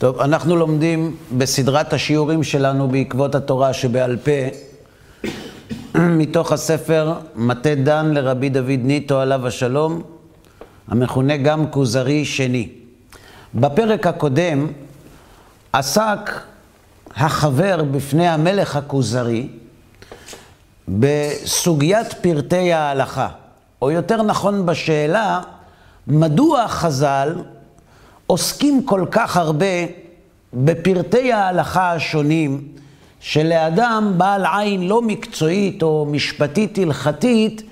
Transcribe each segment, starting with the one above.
טוב, אנחנו לומדים בסדרת השיעורים שלנו בעקבות התורה שבעל פה, מתוך הספר מטה דן לרבי דוד ניטו עליו השלום, המכונה גם כוזרי שני. בפרק הקודם עסק החבר בפני המלך הכוזרי בסוגיית פרטי ההלכה, או יותר נכון בשאלה, מדוע חז"ל עוסקים כל כך הרבה בפרטי ההלכה השונים, שלאדם בעל עין לא מקצועית או משפטית הלכתית,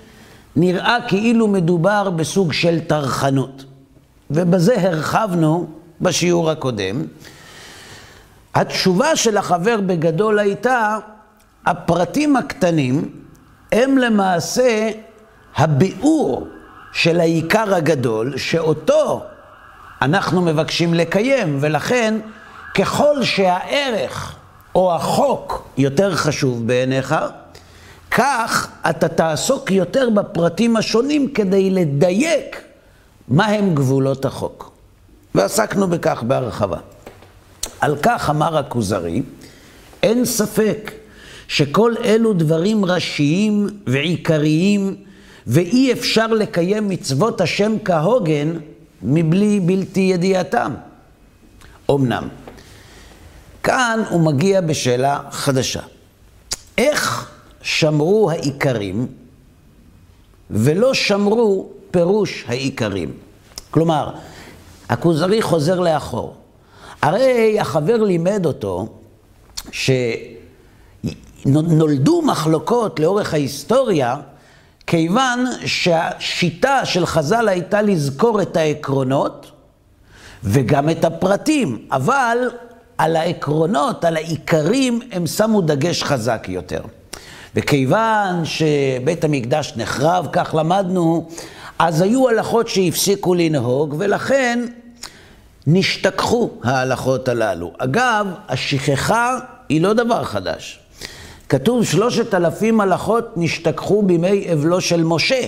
נראה כאילו מדובר בסוג של טרחנות. ובזה הרחבנו בשיעור הקודם. התשובה של החבר בגדול הייתה, הפרטים הקטנים הם למעשה הביאור של העיקר הגדול, שאותו אנחנו מבקשים לקיים, ולכן ככל שהערך או החוק יותר חשוב בעיניך, כך אתה תעסוק יותר בפרטים השונים כדי לדייק מהם גבולות החוק. ועסקנו בכך בהרחבה. על כך אמר הכוזרי, אין ספק שכל אלו דברים ראשיים ועיקריים, ואי אפשר לקיים מצוות השם כהוגן מבלי בלתי ידיעתם. אמנם, כאן הוא מגיע בשאלה חדשה. איך שמרו העיקרים ולא שמרו פירוש העיקרים? כלומר, הכוזרי חוזר לאחור. הרי החבר לימד אותו שנולדו מחלוקות לאורך ההיסטוריה כיוון שהשיטה של חז"ל הייתה לזכור את העקרונות וגם את הפרטים, אבל על העקרונות, על העיקרים, הם שמו דגש חזק יותר. וכיוון שבית המקדש נחרב, כך למדנו, אז היו הלכות שהפסיקו לנהוג, ולכן נשתכחו ההלכות הללו. אגב, השכחה היא לא דבר חדש. כתוב שלושת אלפים הלכות נשתכחו בימי אבלו של משה.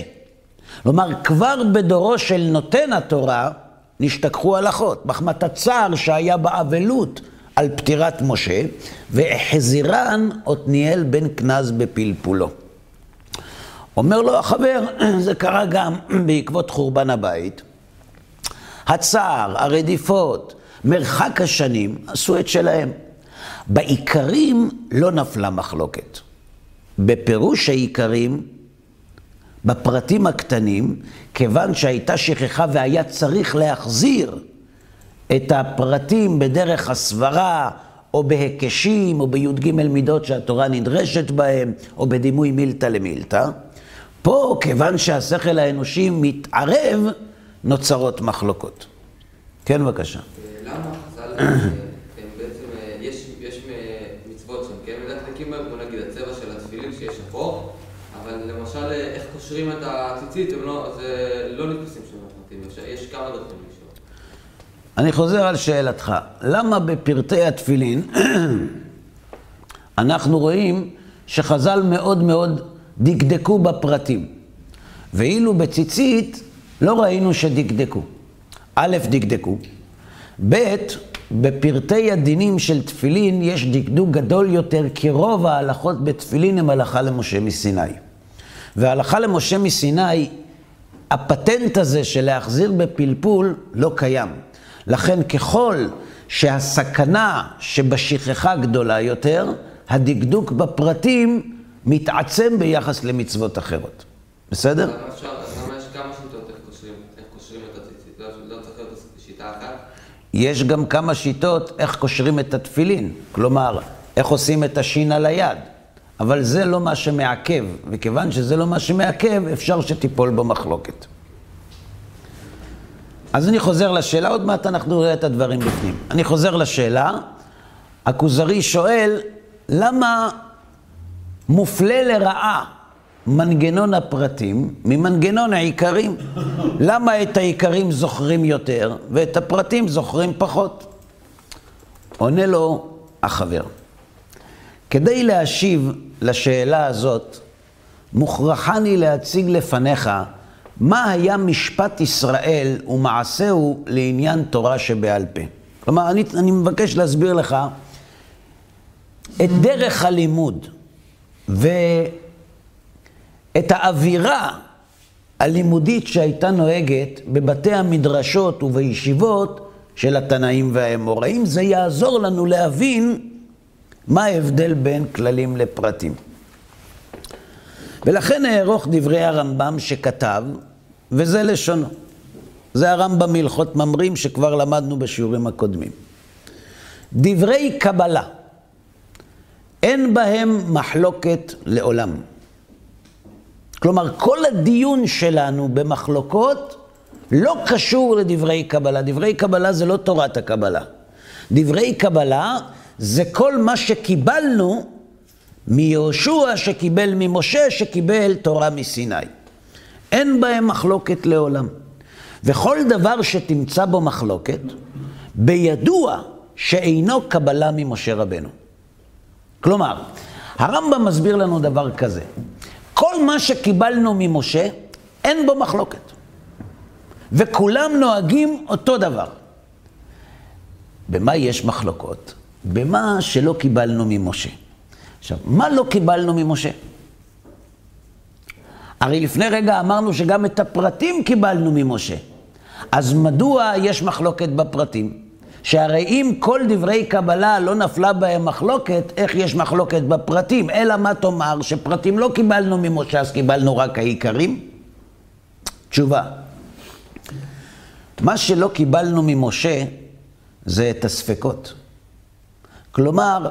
כלומר, כבר בדורו של נותן התורה נשתכחו הלכות. מחמת הצער שהיה באבלות על פטירת משה, והחזירן עתניאל בן כנז בפלפולו. אומר לו החבר, זה קרה גם בעקבות חורבן הבית. הצער, הרדיפות, מרחק השנים, עשו את שלהם. בעיקרים לא נפלה מחלוקת. בפירוש העיקרים, בפרטים הקטנים, כיוון שהייתה שכחה והיה צריך להחזיר את הפרטים בדרך הסברה, או בהיקשים, או בי"ג מידות שהתורה נדרשת בהם, או בדימוי מילתא למילתא, פה, כיוון שהשכל האנושי מתערב, נוצרות מחלוקות. כן, בבקשה. למה חז"ל... קושרים את הציצית, לא, זה לא נתפסים שם פרטים, יש כמה דרכים לשאול. אני חוזר על שאלתך, למה בפרטי התפילין אנחנו רואים שחז"ל מאוד מאוד דקדקו בפרטים, ואילו בציצית לא ראינו שדקדקו. א', דקדקו, ב', בפרטי הדינים של תפילין יש דקדוק גדול יותר, כי רוב ההלכות בתפילין הם הלכה למשה מסיני. והלכה למשה מסיני, הפטנט הזה של להחזיר בפלפול לא קיים. לכן ככל שהסכנה שבשכחה גדולה יותר, הדקדוק בפרטים מתעצם ביחס למצוות אחרות. בסדר? יש גם כמה שיטות איך קושרים את התפילין. כלומר, איך עושים את השין על היד. אבל זה לא מה שמעכב, וכיוון שזה לא מה שמעכב, אפשר שתיפול בו מחלוקת. אז אני חוזר לשאלה, עוד מעט אנחנו נראה את הדברים בפנים. אני חוזר לשאלה, הכוזרי שואל, למה מופלה לרעה מנגנון הפרטים ממנגנון העיקרים? למה את העיקרים זוכרים יותר ואת הפרטים זוכרים פחות? עונה לו החבר. כדי להשיב לשאלה הזאת, מוכרחני להציג לפניך מה היה משפט ישראל ומעשהו לעניין תורה שבעל פה. כלומר, אני, אני מבקש להסביר לך את דרך הלימוד ואת האווירה הלימודית שהייתה נוהגת בבתי המדרשות ובישיבות של התנאים והאמוראים. זה יעזור לנו להבין מה ההבדל בין כללים לפרטים. ולכן אערוך דברי הרמב"ם שכתב, וזה לשונו. זה הרמב"ם מהלכות ממרים שכבר למדנו בשיעורים הקודמים. דברי קבלה, אין בהם מחלוקת לעולם. כלומר, כל הדיון שלנו במחלוקות לא קשור לדברי קבלה. דברי קבלה זה לא תורת הקבלה. דברי קבלה זה כל מה שקיבלנו מיהושע שקיבל ממשה שקיבל תורה מסיני. אין בהם מחלוקת לעולם. וכל דבר שתמצא בו מחלוקת, בידוע שאינו קבלה ממשה רבנו. כלומר, הרמב"ם מסביר לנו דבר כזה, כל מה שקיבלנו ממשה, אין בו מחלוקת. וכולם נוהגים אותו דבר. במה יש מחלוקות? במה שלא קיבלנו ממשה. עכשיו, מה לא קיבלנו ממשה? הרי לפני רגע אמרנו שגם את הפרטים קיבלנו ממשה. אז מדוע יש מחלוקת בפרטים? שהרי אם כל דברי קבלה לא נפלה בהם מחלוקת, איך יש מחלוקת בפרטים? אלא מה תאמר, שפרטים לא קיבלנו ממשה, אז קיבלנו רק העיקרים? תשובה, מה שלא קיבלנו ממשה זה את הספקות. כלומר,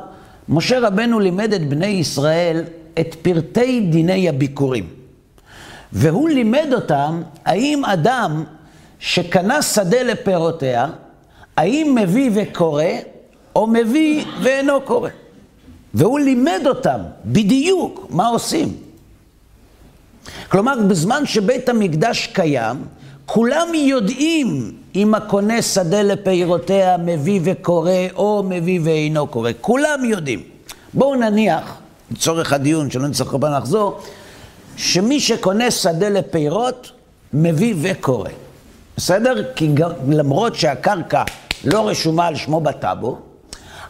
משה רבנו לימד את בני ישראל את פרטי דיני הביקורים. והוא לימד אותם האם אדם שקנה שדה לפירותיה, האם מביא וקורא, או מביא ואינו קורא. והוא לימד אותם בדיוק מה עושים. כלומר, בזמן שבית המקדש קיים, כולם יודעים אם הקונה שדה לפירותיה מביא וקורא, או מביא ואינו קורא. כולם יודעים. בואו נניח, לצורך הדיון, שלא נצטרך כל פעם לחזור, שמי שקונה שדה לפירות, מביא וקורא. בסדר? כי למרות שהקרקע לא רשומה על שמו בטאבו,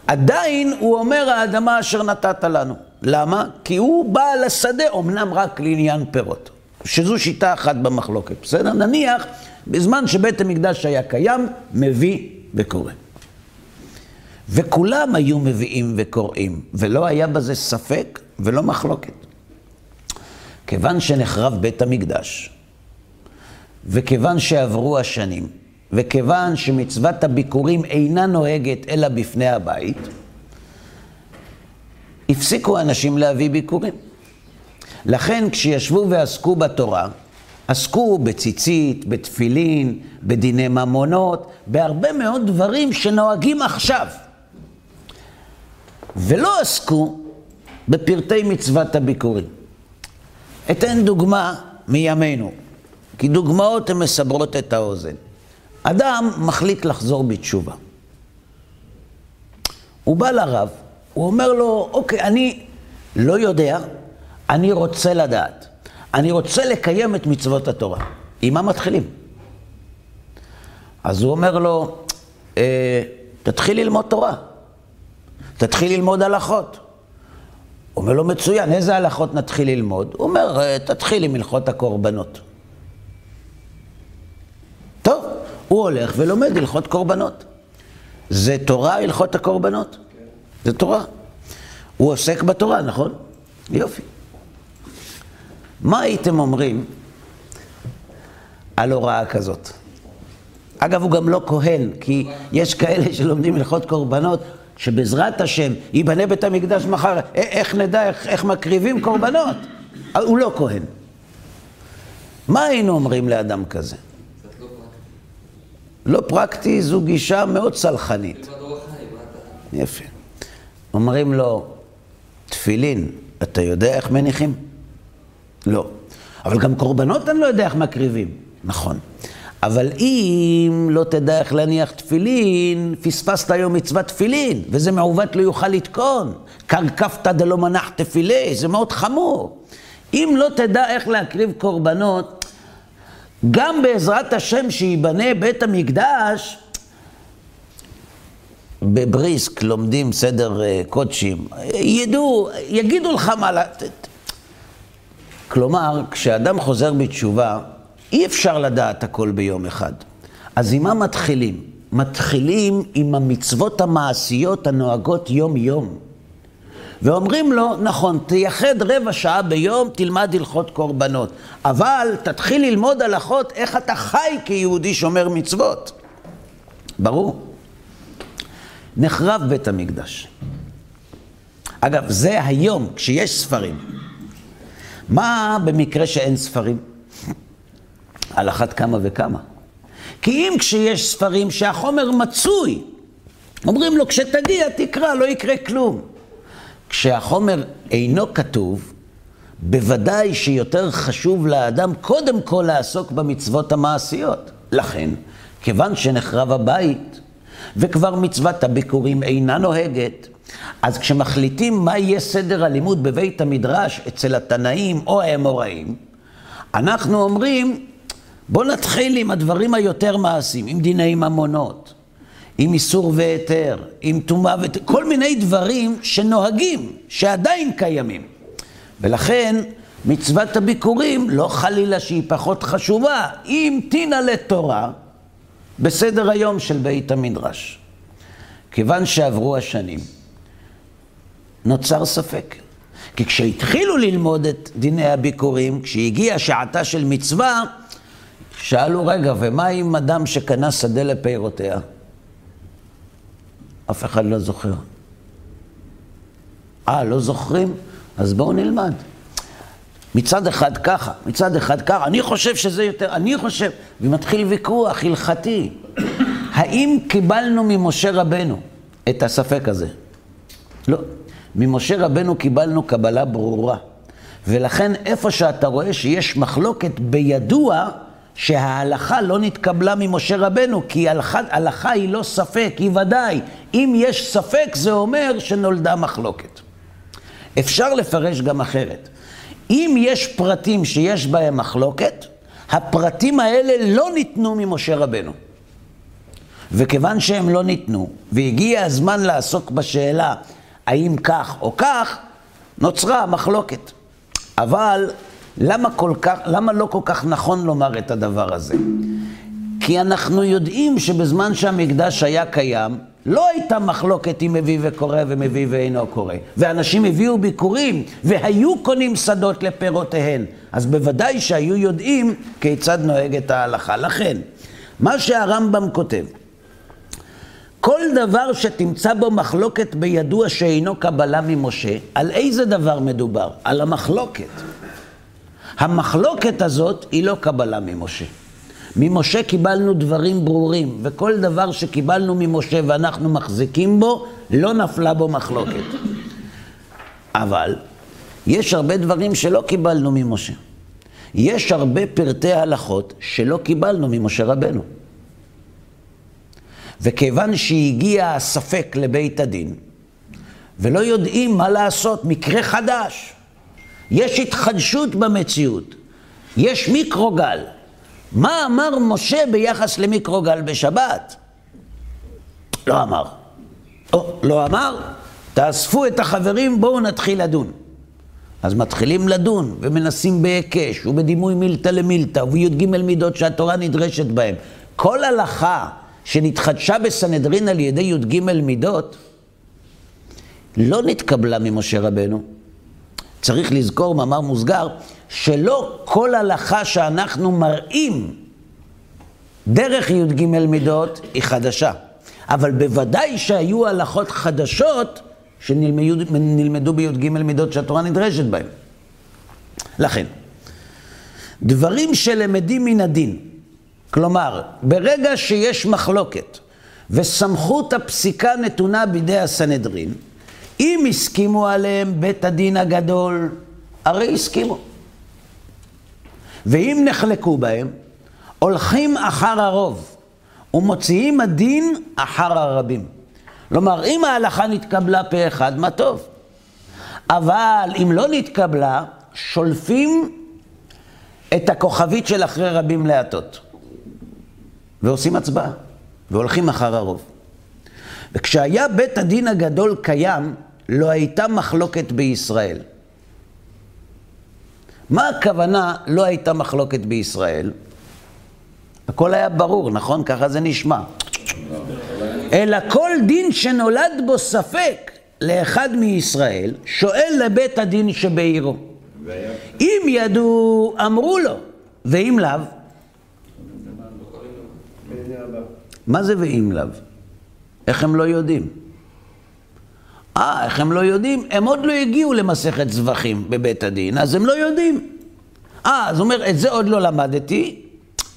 עדיין הוא אומר האדמה אשר נתת לנו. למה? כי הוא בעל השדה, אמנם רק לעניין פירות. שזו שיטה אחת במחלוקת, בסדר? נניח, בזמן שבית המקדש היה קיים, מביא וקורא. וכולם היו מביאים וקוראים, ולא היה בזה ספק ולא מחלוקת. כיוון שנחרב בית המקדש, וכיוון שעברו השנים, וכיוון שמצוות הביקורים אינה נוהגת אלא בפני הבית, הפסיקו אנשים להביא ביקורים. לכן כשישבו ועסקו בתורה, עסקו בציצית, בתפילין, בדיני ממונות, בהרבה מאוד דברים שנוהגים עכשיו. ולא עסקו בפרטי מצוות הביקורים. אתן דוגמה מימינו, כי דוגמאות הן מסברות את האוזן. אדם מחליט לחזור בתשובה. הוא בא לרב, הוא אומר לו, אוקיי, אני לא יודע, אני רוצה לדעת. אני רוצה לקיים את מצוות התורה. עם מה מתחילים? אז הוא אומר לו, אה, תתחיל ללמוד תורה. תתחיל ללמוד הלכות. הוא אומר לו, מצוין, איזה הלכות נתחיל ללמוד? הוא אומר, אה, תתחיל עם הלכות הקורבנות. טוב, הוא הולך ולומד הלכות קורבנות. זה תורה, הלכות הקורבנות? כן. זה תורה. הוא עוסק בתורה, נכון? יופי. מה הייתם אומרים על הוראה כזאת? אגב, הוא גם לא כהן, כי יש כאלה שלומדים הלכות קורבנות, שבעזרת השם ייבנה בית המקדש מחר, איך נדע איך, איך מקריבים קורבנות? הוא לא כהן. מה היינו אומרים לאדם כזה? לא פרקטי זו גישה מאוד סלחנית. יפה. אומרים לו, תפילין, אתה יודע איך מניחים? לא. אבל גם קורבנות אני לא יודע איך מקריבים. נכון. אבל אם לא תדע איך להניח תפילין, פספסת היום מצוות תפילין, וזה מעוות לא יוכל לתקון. קרקפת דלא מנח תפילי, זה מאוד חמור. אם לא תדע איך להקריב קורבנות, גם בעזרת השם שייבנה בית המקדש, בבריסק לומדים סדר אה, קודשים, ידעו, יגידו לך מה... לה... כלומר, כשאדם חוזר בתשובה, אי אפשר לדעת הכל ביום אחד. אז עם מה מתחילים? מתחילים עם המצוות המעשיות הנוהגות יום-יום. ואומרים לו, נכון, תייחד רבע שעה ביום, תלמד הלכות קורבנות. אבל תתחיל ללמוד הלכות איך אתה חי כיהודי שומר מצוות. ברור. נחרב בית המקדש. אגב, זה היום, כשיש ספרים. מה במקרה שאין ספרים? על אחת כמה וכמה. כי אם כשיש ספרים שהחומר מצוי, אומרים לו, כשתגיע תקרא, לא יקרה כלום. כשהחומר אינו כתוב, בוודאי שיותר חשוב לאדם קודם כל לעסוק במצוות המעשיות. לכן, כיוון שנחרב הבית, וכבר מצוות הביקורים אינה נוהגת, אז כשמחליטים מה יהיה סדר הלימוד בבית המדרש אצל התנאים או האמוראים, אנחנו אומרים, בואו נתחיל עם הדברים היותר מעשיים, עם דיני ממונות, עם איסור והיתר, עם טומאה ות... כל מיני דברים שנוהגים, שעדיין קיימים. ולכן מצוות הביקורים, לא חלילה שהיא פחות חשובה, היא המתינה לתורה בסדר היום של בית המדרש. כיוון שעברו השנים, נוצר ספק. כי כשהתחילו ללמוד את דיני הביקורים, כשהגיעה שעתה של מצווה, שאלו, רגע, ומה עם אדם שקנה שדה לפירותיה? אף אחד לא זוכר. אה, לא זוכרים? אז בואו נלמד. מצד אחד ככה, מצד אחד ככה, אני חושב שזה יותר, אני חושב, ומתחיל ויכוח הלכתי. האם קיבלנו ממשה רבנו את הספק הזה? לא. ממשה רבנו קיבלנו קבלה ברורה. ולכן איפה שאתה רואה שיש מחלוקת בידוע, שההלכה לא נתקבלה ממשה רבנו, כי הלכה, הלכה היא לא ספק, היא ודאי. אם יש ספק, זה אומר שנולדה מחלוקת. אפשר לפרש גם אחרת. אם יש פרטים שיש בהם מחלוקת, הפרטים האלה לא ניתנו ממשה רבנו. וכיוון שהם לא ניתנו, והגיע הזמן לעסוק בשאלה האם כך או כך, נוצרה המחלוקת. אבל למה, כל כך, למה לא כל כך נכון לומר את הדבר הזה? כי אנחנו יודעים שבזמן שהמקדש היה קיים, לא הייתה מחלוקת אם מביא וקורא ומביא ואינו קורא. ואנשים הביאו ביקורים והיו קונים שדות לפירותיהן. אז בוודאי שהיו יודעים כיצד נוהגת ההלכה. לכן, מה שהרמב"ם כותב, כל דבר שתמצא בו מחלוקת בידוע שאינו קבלה ממשה, על איזה דבר מדובר? על המחלוקת. המחלוקת הזאת היא לא קבלה ממשה. ממשה קיבלנו דברים ברורים, וכל דבר שקיבלנו ממשה ואנחנו מחזיקים בו, לא נפלה בו מחלוקת. אבל יש הרבה דברים שלא קיבלנו ממשה. יש הרבה פרטי הלכות שלא קיבלנו ממשה רבנו. וכיוון שהגיע הספק לבית הדין, ולא יודעים מה לעשות, מקרה חדש, יש התחדשות במציאות, יש מיקרוגל. מה אמר משה ביחס למיקרוגל בשבת? לא אמר. או, לא אמר, תאספו את החברים, בואו נתחיל לדון. אז מתחילים לדון, ומנסים בהיקש, ובדימוי מילתא למילתא, ובי"ג מידות שהתורה נדרשת בהם. כל הלכה שנתחדשה בסנהדרין על ידי י"ג מידות, לא נתקבלה ממשה רבנו. צריך לזכור, מאמר מוסגר, שלא כל הלכה שאנחנו מראים דרך י"ג מידות היא חדשה. אבל בוודאי שהיו הלכות חדשות שנלמדו בי"ג מידות שהתורה נדרשת בהן. לכן, דברים שלמדים מן הדין, כלומר, ברגע שיש מחלוקת וסמכות הפסיקה נתונה בידי הסנהדרין, אם הסכימו עליהם בית הדין הגדול, הרי הסכימו. ואם נחלקו בהם, הולכים אחר הרוב ומוציאים הדין אחר הרבים. כלומר, אם ההלכה נתקבלה פה אחד, מה טוב. אבל אם לא נתקבלה, שולפים את הכוכבית של אחרי רבים להטות. ועושים הצבעה, והולכים אחר הרוב. וכשהיה בית הדין הגדול קיים, לא הייתה מחלוקת בישראל. מה הכוונה לא הייתה מחלוקת בישראל? הכל היה ברור, נכון? ככה זה נשמע. אלא כל דין שנולד בו ספק לאחד מישראל, שואל לבית הדין שבעירו. אם ידעו, אמרו לו, ואם לאו? מה זה ואם לאו? איך הם לא יודעים? אה, איך הם לא יודעים? הם עוד לא הגיעו למסכת זבחים בבית הדין, אז הם לא יודעים. אה, אז הוא אומר, את זה עוד לא למדתי,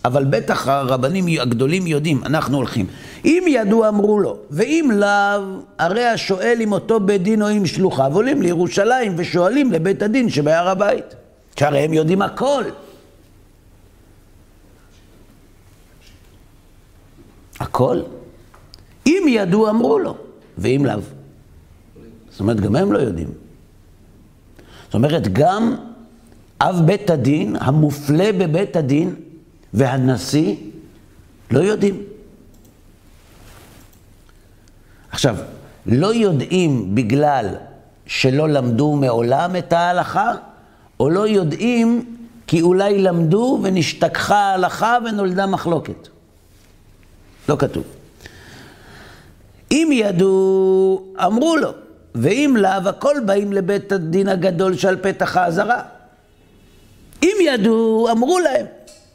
אבל בטח הרבנים הגדולים יודעים, אנחנו הולכים. אם ידעו אמרו לו, ואם לאו, הרי השואל עם אותו בית דין או עם שלוחיו עולים לירושלים ושואלים לבית הדין שבהר הבית. שהרי הם יודעים הכל. הכל. אם ידעו אמרו לו, ואם לאו. זאת אומרת, גם הם לא יודעים. זאת אומרת, גם אב בית הדין, המופלה בבית הדין, והנשיא, לא יודעים. עכשיו, לא יודעים בגלל שלא למדו מעולם את ההלכה, או לא יודעים כי אולי למדו ונשתכחה ההלכה ונולדה מחלוקת. לא כתוב. אם ידעו, אמרו לו, ואם לאו, הכל באים לבית הדין הגדול שעל פתח האזהרה. אם ידעו, אמרו להם,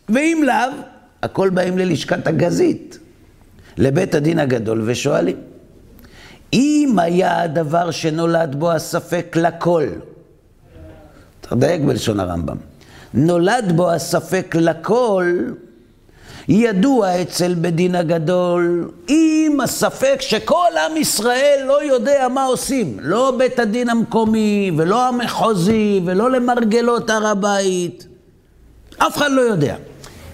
ואם לאו, הכל באים ללשכת הגזית, לבית הדין הגדול ושואלים. אם היה הדבר שנולד בו הספק לכל, תדייק בלשון הרמב"ם, נולד בו הספק לכל, ידוע אצל בדין הגדול, עם הספק שכל עם ישראל לא יודע מה עושים, לא בית הדין המקומי, ולא המחוזי, ולא למרגלות הר הבית, אף אחד לא יודע.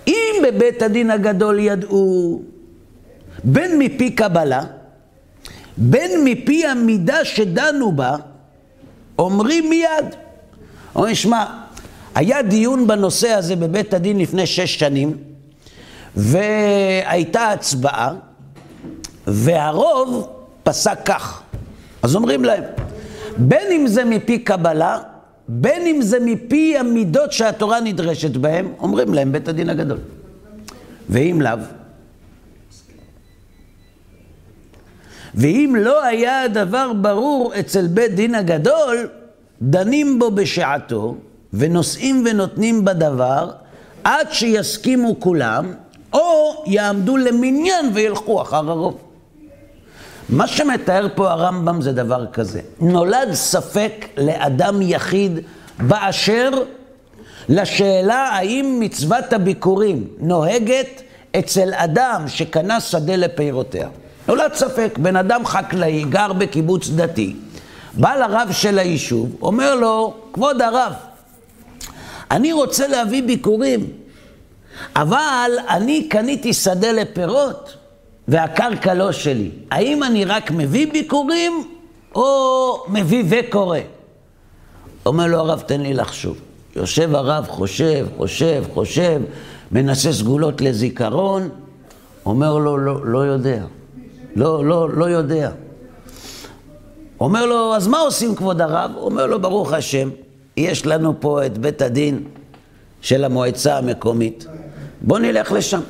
אם בבית הדין הגדול ידעו, בין מפי קבלה, בין מפי המידה שדנו בה, אומרים מיד. אומרים, שמע, היה דיון בנושא הזה בבית הדין לפני שש שנים, והייתה הצבעה, והרוב פסק כך. אז אומרים להם, בין אם זה מפי קבלה, בין אם זה מפי המידות שהתורה נדרשת בהם, אומרים להם בית הדין הגדול. ואם לאו, ואם לא היה הדבר ברור אצל בית דין הגדול, דנים בו בשעתו, ונושאים ונותנים בדבר, עד שיסכימו כולם, או יעמדו למניין וילכו אחר הרוב. מה שמתאר פה הרמב"ם זה דבר כזה. נולד ספק לאדם יחיד באשר לשאלה האם מצוות הביקורים נוהגת אצל אדם שקנה שדה לפירותיה. נולד ספק, בן אדם חקלאי, גר בקיבוץ דתי, בא לרב של היישוב, אומר לו, כבוד הרב, אני רוצה להביא ביקורים, אבל אני קניתי שדה לפירות והקרקע לא שלי. האם אני רק מביא ביקורים או מביא וקורא? אומר לו הרב, תן לי לחשוב. יושב הרב, חושב, חושב, חושב, מנסה סגולות לזיכרון, אומר לו, לא, לא יודע. לא, לא, לא יודע. אומר לו, אז מה עושים כבוד הרב? אומר לו, ברוך השם, יש לנו פה את בית הדין של המועצה המקומית. בוא נלך לשם.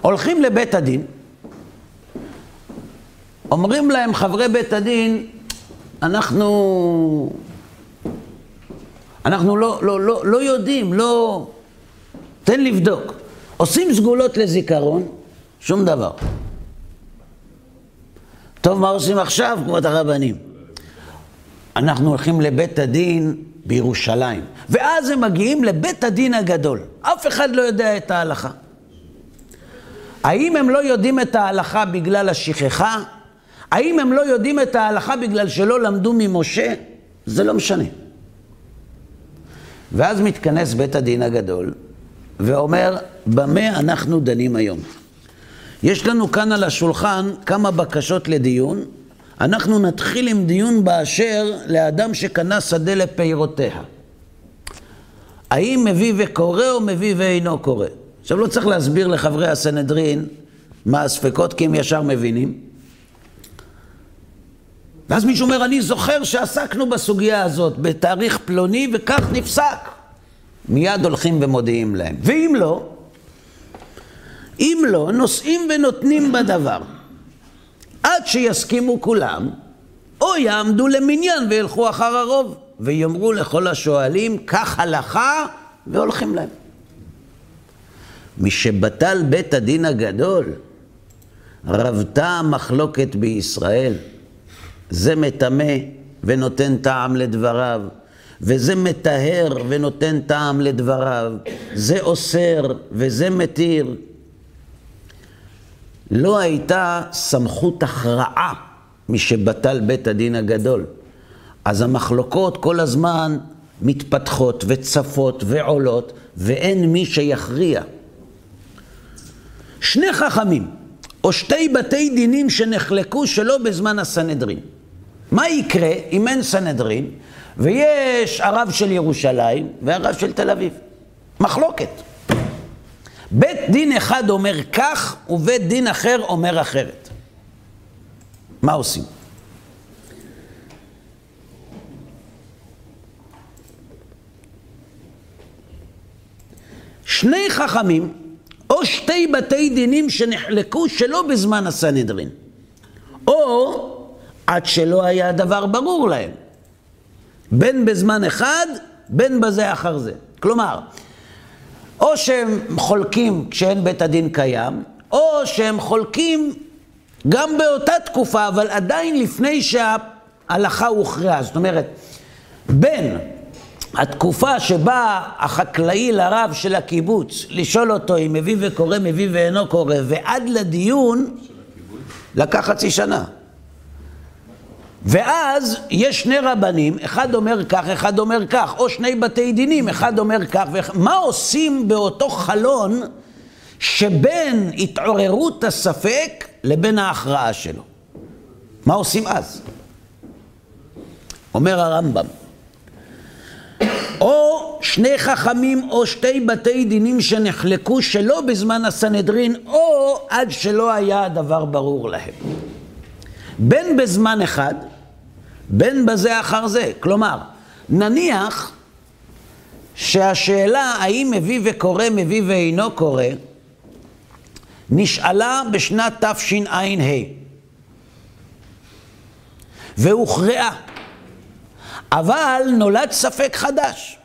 הולכים לבית הדין, אומרים להם חברי בית הדין, אנחנו, אנחנו לא, לא, לא, לא יודעים, לא, תן לבדוק. עושים סגולות לזיכרון, שום דבר. טוב, מה עושים עכשיו, כבוד הרבנים? אנחנו הולכים לבית הדין בירושלים, ואז הם מגיעים לבית הדין הגדול. אף אחד לא יודע את ההלכה. האם הם לא יודעים את ההלכה בגלל השכחה? האם הם לא יודעים את ההלכה בגלל שלא למדו ממשה? זה לא משנה. ואז מתכנס בית הדין הגדול ואומר, במה אנחנו דנים היום? יש לנו כאן על השולחן כמה בקשות לדיון. אנחנו נתחיל עם דיון באשר לאדם שקנה שדה לפירותיה. האם מביא וקורא או מביא ואינו קורא? עכשיו, לא צריך להסביר לחברי הסנהדרין מה הספקות, כי הם ישר מבינים. ואז מישהו אומר, אני זוכר שעסקנו בסוגיה הזאת בתאריך פלוני וכך נפסק. מיד הולכים ומודיעים להם. ואם לא, אם לא, נושאים ונותנים בדבר. עד שיסכימו כולם, או יעמדו למניין וילכו אחר הרוב, ויאמרו לכל השואלים, כך הלכה, והולכים להם. משבטל בית הדין הגדול, רבתה המחלוקת בישראל. זה מטמא ונותן טעם לדבריו, וזה מטהר ונותן טעם לדבריו, זה אוסר וזה מתיר. לא הייתה סמכות הכרעה משבטל בית הדין הגדול. אז המחלוקות כל הזמן מתפתחות וצפות ועולות, ואין מי שיכריע. שני חכמים, או שתי בתי דינים שנחלקו שלא בזמן הסנהדרין. מה יקרה אם אין סנהדרין, ויש הרב של ירושלים והרב של תל אביב? מחלוקת. בית דין אחד אומר כך, ובית דין אחר אומר אחרת. מה עושים? שני חכמים, או שתי בתי דינים שנחלקו שלא בזמן הסנהדרין, או עד שלא היה הדבר ברור להם, בין בזמן אחד, בין בזה אחר זה. כלומר, או שהם חולקים כשאין בית הדין קיים, או שהם חולקים גם באותה תקופה, אבל עדיין לפני שההלכה הוכרעה. זאת אומרת, בין התקופה שבה החקלאי לרב של הקיבוץ, לשאול אותו אם מביא וקורא, מביא ואינו קורא, ועד לדיון, לקח חצי שנה. ואז יש שני רבנים, אחד אומר כך, אחד אומר כך, או שני בתי דינים, אחד אומר כך, ואחד... מה עושים באותו חלון שבין התעוררות הספק לבין ההכרעה שלו? מה עושים אז? אומר הרמב"ם, או שני חכמים או שתי בתי דינים שנחלקו שלא בזמן הסנהדרין, או עד שלא היה הדבר ברור להם. בין בזמן אחד, בין בזה אחר זה. כלומר, נניח שהשאלה האם מביא וקורא, מביא ואינו קורא, נשאלה בשנת תשע"ה והוכרעה, אבל נולד ספק חדש.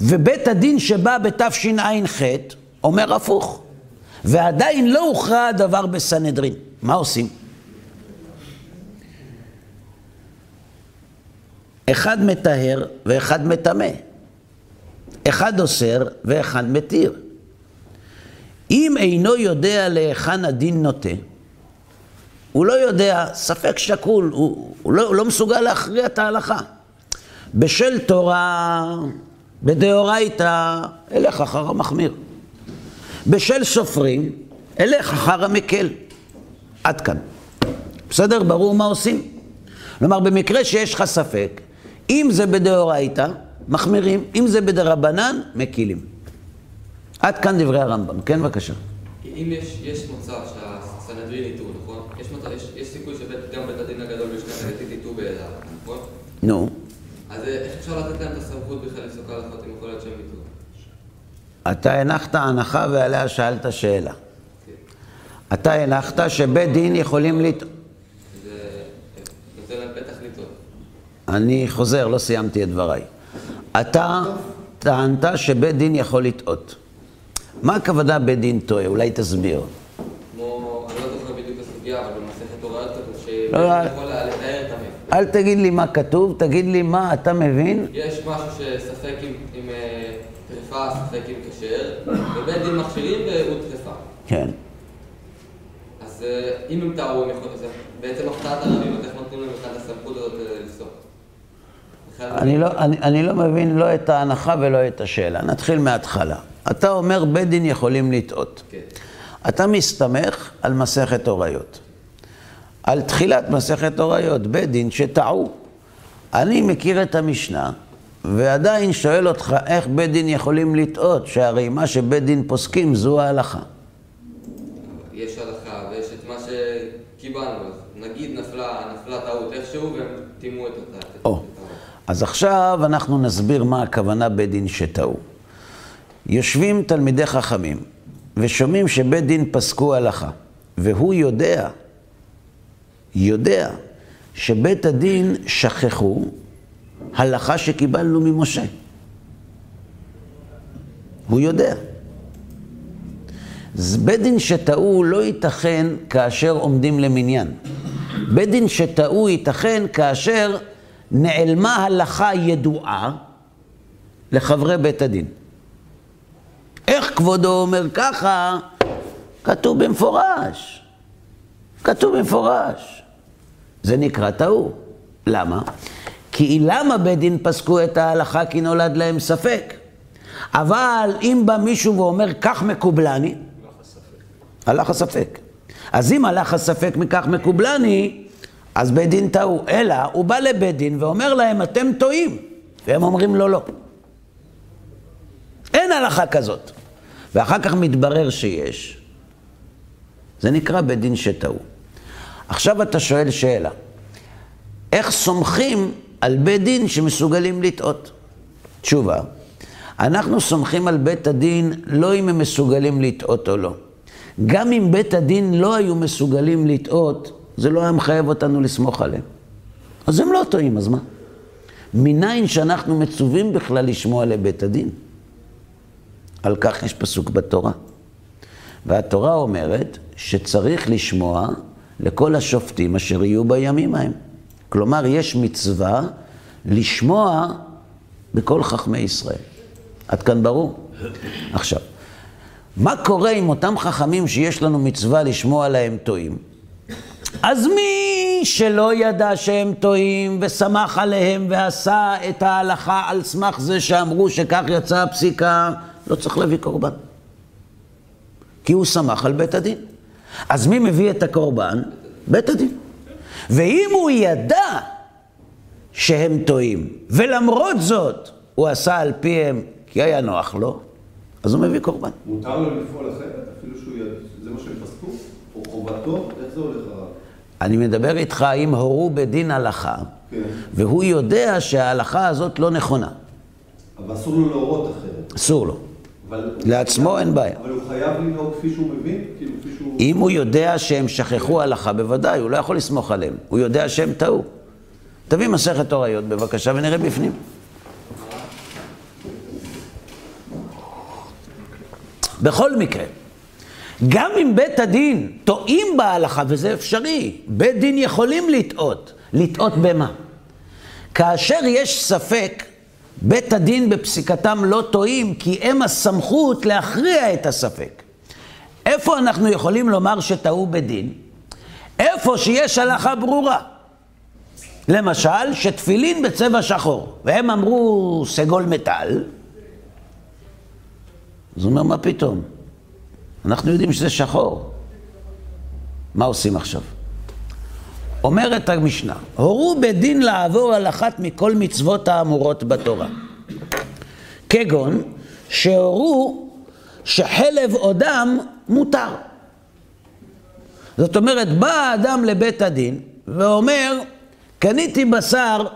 ובית הדין שבא בתשע"ח אומר הפוך, ועדיין לא הוכרע הדבר בסנהדרין. מה עושים? אחד מטהר ואחד מטמא. אחד אוסר ואחד מתיר. אם אינו יודע להיכן הדין נוטה, הוא לא יודע, ספק שקול, הוא, הוא, לא, הוא לא מסוגל להכריע את ההלכה. בשל תורה, בדאורייתא, אלך אחר המחמיר. בשל סופרים, אלך אחר המקל. עד כאן. בסדר? ברור מה עושים? כלומר, במקרה שיש לך ספק, אם זה בדאורייתא, מחמירים, אם זה בדרבנן, מקילים. עד כאן דברי הרמב"ם. כן, בבקשה. אם יש, יש מצב שהסנהדרין יטעו, נכון? יש, מצב, יש, יש סיכוי שגם בית הדין הגדול בשנת יטעו באלעד, נכון? נו. אז אה, איך אפשר לתת להם את הסמכות בכלל לפסוק הלכות אם יכול להיות שהם יטעו? אתה הנחת הנחה ועליה שאלת שאלה. אתה הנחת שבית דין יכולים לטעות. זה נותן להם פתח לטעות. אני חוזר, לא סיימתי את דבריי. אתה טענת שבית דין יכול לטעות. מה הכוונה בית דין טועה? אולי תסביר. כמו, אני לא זוכר בדיוק את הסוגיה, אבל במסכת הוראות כתוב לא, לא. שבית יכול לתאר את המת. אל תגיד לי מה כתוב, תגיד לי מה אתה מבין. יש משהו שספק עם, עם אה, טרפה, ספק עם כשר, ובית דין מכשירים והוא טרפה. כן. אז אם הם טעו, הם יכולים... בעצם הפתעת הרבים, אז איך נותנים להם בכלל את הסמכות הזאת אה, לפסוק? אני לא, אני, אני לא מבין לא את ההנחה ולא את השאלה. נתחיל מההתחלה. אתה אומר בית דין יכולים לטעות. כן. אתה מסתמך על מסכת הוריות. על תחילת מסכת הוריות, בית דין שטעו. אני מכיר את המשנה, ועדיין שואל אותך איך בית דין יכולים לטעות, שהרי מה שבית דין פוסקים זו ההלכה. יש הלכה שקיבלנו, אז נגיד נפלה, נפלה טעות איכשהו והם טימאו את אותה. או, אז עכשיו אנחנו נסביר מה הכוונה בית דין שטעו. יושבים תלמידי חכמים ושומעים שבית דין פסקו הלכה, והוא יודע, יודע, שבית הדין שכחו הלכה שקיבלנו ממשה. הוא יודע. בית דין שטעו לא ייתכן כאשר עומדים למניין. בית דין שטעו ייתכן כאשר נעלמה הלכה ידועה לחברי בית הדין. איך כבודו אומר ככה? כתוב במפורש. כתוב במפורש. זה נקרא טעו. למה? כי למה בית דין פסקו את ההלכה כי נולד להם ספק? אבל אם בא מישהו ואומר כך מקובלני, הלך הספק. אז אם הלך הספק מכך מקובלני, אז בית דין טעו. אלא הוא בא לבית דין ואומר להם, אתם טועים. והם אומרים לו, לא. אין הלכה כזאת. ואחר כך מתברר שיש. זה נקרא בית דין שטעו. עכשיו אתה שואל שאלה, איך סומכים על בית דין שמסוגלים לטעות? תשובה, אנחנו סומכים על בית הדין לא אם הם מסוגלים לטעות או לא. גם אם בית הדין לא היו מסוגלים לטעות, זה לא היה מחייב אותנו לסמוך עליהם. אז הם לא טועים, אז מה? מניין שאנחנו מצווים בכלל לשמוע לבית הדין? על כך יש פסוק בתורה. והתורה אומרת שצריך לשמוע לכל השופטים אשר יהיו בימים ההם. כלומר, יש מצווה לשמוע בכל חכמי ישראל. עד כאן ברור? עכשיו, מה קורה עם אותם חכמים שיש לנו מצווה לשמוע להם טועים? אז מי שלא ידע שהם טועים וסמך עליהם ועשה את ההלכה על סמך זה שאמרו שכך יצאה הפסיקה, לא צריך להביא קורבן. כי הוא סמך על בית הדין. אז מי מביא את הקורבן? בית הדין. ואם הוא ידע שהם טועים, ולמרות זאת הוא עשה על פיהם כי היה נוח לו, אז הוא מביא קורבן. מותר לו לפעול אחרת, אפילו שהוא ידע, זה מה שהם פסקו? או חובתו? איך זה הולך הרב? אני מדבר איתך אם הורו בדין הלכה, כן. והוא יודע שההלכה הזאת לא נכונה. אבל אסור לו להורות אחרת. אסור לו. אבל... לעצמו אין בעיה. אבל הוא חייב לנהוג כפי שהוא מבין? כאילו, כפי שהוא... אם הוא יודע שהם שכחו הלכה, בוודאי, הוא לא יכול לסמוך עליהם. הוא יודע שהם טעו. תביא מסכת הוריות בבקשה ונראה בפנים. בכל מקרה, גם אם בית הדין טועים בהלכה, וזה אפשרי, בית דין יכולים לטעות. לטעות במה? כאשר יש ספק, בית הדין בפסיקתם לא טועים, כי הם הסמכות להכריע את הספק. איפה אנחנו יכולים לומר שטעו בדין? איפה שיש הלכה ברורה. למשל, שתפילין בצבע שחור, והם אמרו סגול מטל, אז הוא אומר, מה פתאום? אנחנו יודעים שזה שחור. מה עושים עכשיו? אומרת המשנה, הורו בדין לעבור על אחת מכל מצוות האמורות בתורה. כגון שהורו שחלב או דם מותר. זאת אומרת, בא האדם לבית הדין ואומר, קניתי בשר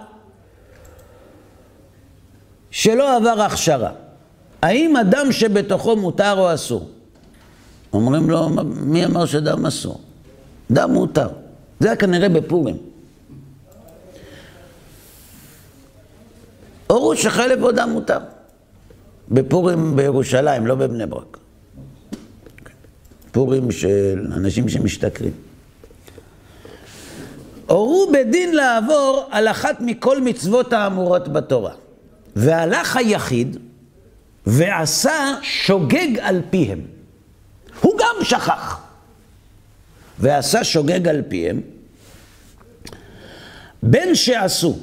שלא עבר הכשרה. האם הדם שבתוכו מותר או אסור? אומרים לו, מי אמר שדם אסור? דם מותר. זה היה כנראה בפורים. הורו שחלב או דם מותר. בפורים בירושלים, לא בבני ברק. פורים של אנשים שמשתכרים. הורו בדין לעבור על אחת מכל מצוות האמורות בתורה. והלך היחיד ועשה שוגג על פיהם. הוא גם שכח. ועשה שוגג על פיהם, בין שעשו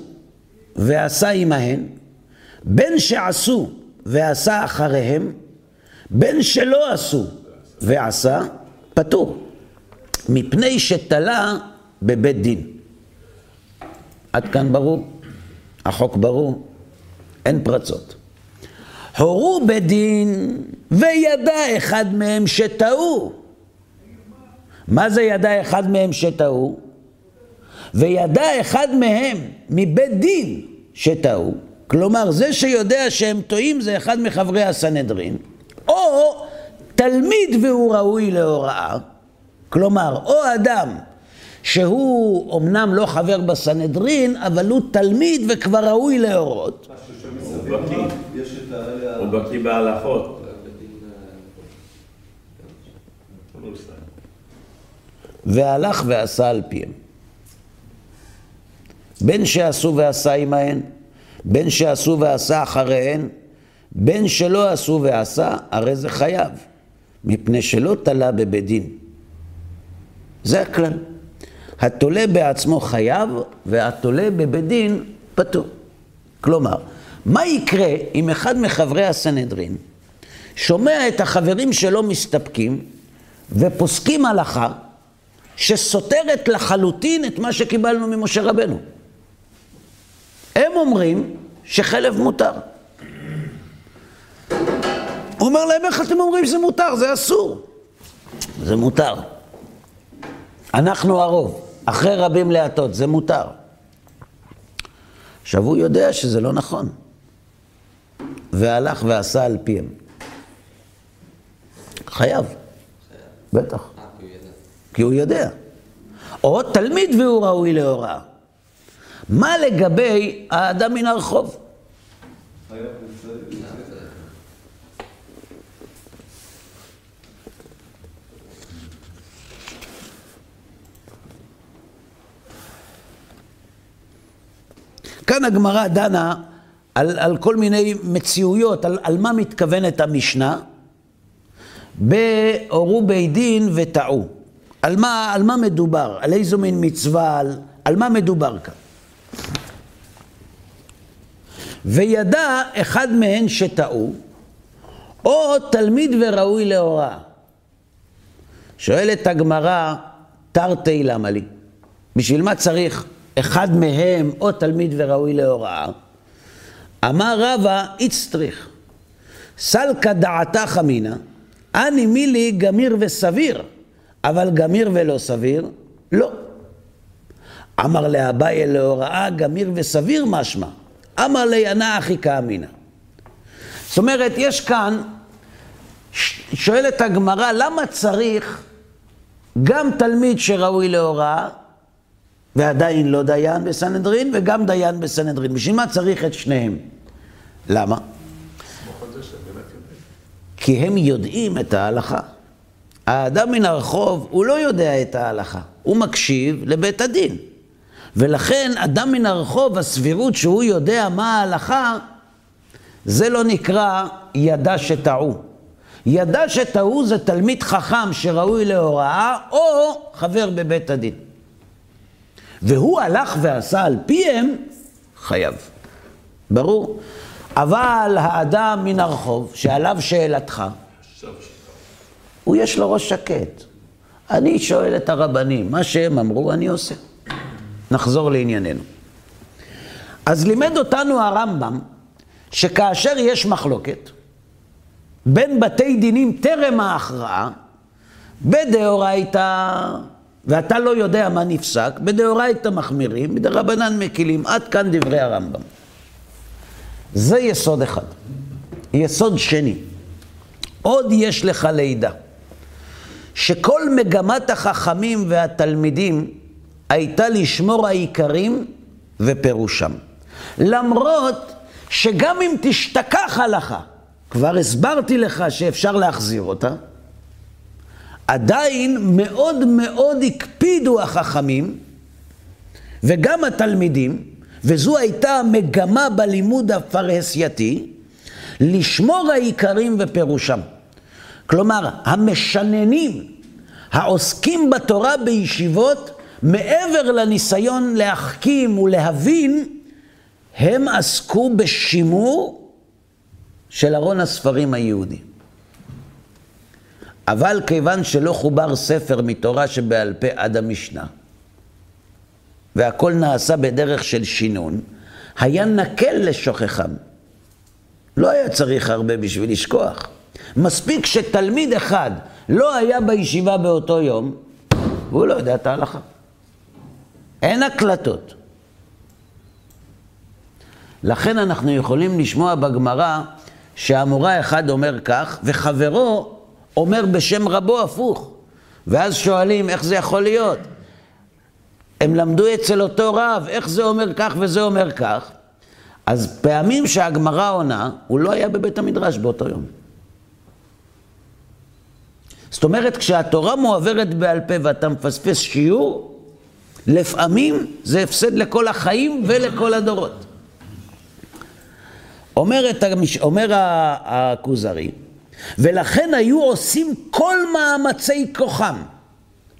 ועשה עמהן, בין שעשו ועשה אחריהם, בין שלא עשו ועשה, פטור. מפני שתלה בבית דין. עד כאן ברור? החוק ברור? אין פרצות. הורו בדין וידע אחד מהם שטעו. מה זה ידע אחד מהם שטעו? וידע אחד מהם מבית דין שטעו. כלומר, זה שיודע שהם טועים זה אחד מחברי הסנהדרין, או תלמיד והוא ראוי להוראה, כלומר, או אדם שהוא אמנם לא חבר בסנהדרין, אבל הוא תלמיד וכבר ראוי להורות. הוא בקיא בהלכות. והלך ועשה על פיהם. בין שעשו ועשה עמהן, בין שעשו ועשה אחריהן, בין שלא עשו ועשה, הרי זה חייב, מפני שלא תלה בבית דין. זה הכלל. התולה בעצמו חייב, והתולה בבית דין פטור. כלומר, מה יקרה אם אחד מחברי הסנהדרין שומע את החברים שלו מסתפקים ופוסקים הלכה שסותרת לחלוטין את מה שקיבלנו ממשה רבנו? הם אומרים שחלב מותר. הוא אומר להם, איך אתם אומרים שזה מותר? זה אסור. זה מותר. אנחנו הרוב, אחרי רבים להטות, זה מותר. עכשיו הוא יודע שזה לא נכון, והלך ועשה על פיהם. חייב, בטח, כי הוא יודע. או תלמיד והוא ראוי להוראה. מה לגבי האדם מן הרחוב? כאן הגמרא דנה על, על כל מיני מציאויות, על, על מה מתכוונת המשנה, בהורו בית דין וטעו. על מה, על מה מדובר? על איזו מין מצווה? על, על מה מדובר כאן? וידע אחד מהן שטעו, או תלמיד וראוי להוראה. שואלת הגמרא, תרתי למה לי? בשביל מה צריך אחד מהם או תלמיד וראוי להוראה? אמר רבא, איצטריך. סלקא דעתך אמינא, אני מילי גמיר וסביר, אבל גמיר ולא סביר, לא. אמר לאביי להוראה, גמיר וסביר משמע. אמר לינה אחי כאמינא. זאת אומרת, יש כאן, שואלת הגמרא, למה צריך גם תלמיד שראוי להוראה, ועדיין לא דיין בסנהדרין, וגם דיין בסנהדרין? בשביל מה צריך את שניהם? למה? כי הם יודעים את ההלכה. האדם מן הרחוב, הוא לא יודע את ההלכה, הוא מקשיב לבית הדין. ולכן אדם מן הרחוב, הסבירות שהוא יודע מה ההלכה, זה לא נקרא ידע שטעו. ידע שטעו זה תלמיד חכם שראוי להוראה, או חבר בבית הדין. והוא הלך ועשה על פיהם, חייב. ברור? אבל האדם מן הרחוב, שעליו שאלתך, הוא יש לו ראש שקט. אני שואל את הרבנים, מה שהם אמרו, אני עושה. נחזור לענייננו. אז לימד אותנו הרמב"ם שכאשר יש מחלוקת בין בתי דינים טרם ההכרעה, בדאורייתא, ואתה לא יודע מה נפסק, בדאורייתא מחמירים, בדרבנן מקילים. עד כאן דברי הרמב"ם. זה יסוד אחד. יסוד שני, עוד יש לך לידע, שכל מגמת החכמים והתלמידים הייתה לשמור העיקרים ופירושם. למרות שגם אם תשתכח הלכה, כבר הסברתי לך שאפשר להחזיר אותה, עדיין מאוד מאוד הקפידו החכמים וגם התלמידים, וזו הייתה המגמה בלימוד הפרהסייתי, לשמור העיקרים ופירושם. כלומר, המשננים, העוסקים בתורה בישיבות, מעבר לניסיון להחכים ולהבין, הם עסקו בשימור של ארון הספרים היהודי. אבל כיוון שלא חובר ספר מתורה שבעל פה עד המשנה, והכל נעשה בדרך של שינון, היה נקל לשוכחם. לא היה צריך הרבה בשביל לשכוח. מספיק שתלמיד אחד לא היה בישיבה באותו יום, והוא לא יודע את ההלכה. אין הקלטות. לכן אנחנו יכולים לשמוע בגמרא שהמורה אחד אומר כך, וחברו אומר בשם רבו הפוך. ואז שואלים איך זה יכול להיות. הם למדו אצל אותו רב, איך זה אומר כך וזה אומר כך. אז פעמים שהגמרא עונה, הוא לא היה בבית המדרש באותו יום. זאת אומרת, כשהתורה מועברת בעל פה ואתה מפספס שיעור, לפעמים זה הפסד לכל החיים ולכל הדורות. אומרת, אומר הכוזרי, ולכן היו עושים כל מאמצי כוחם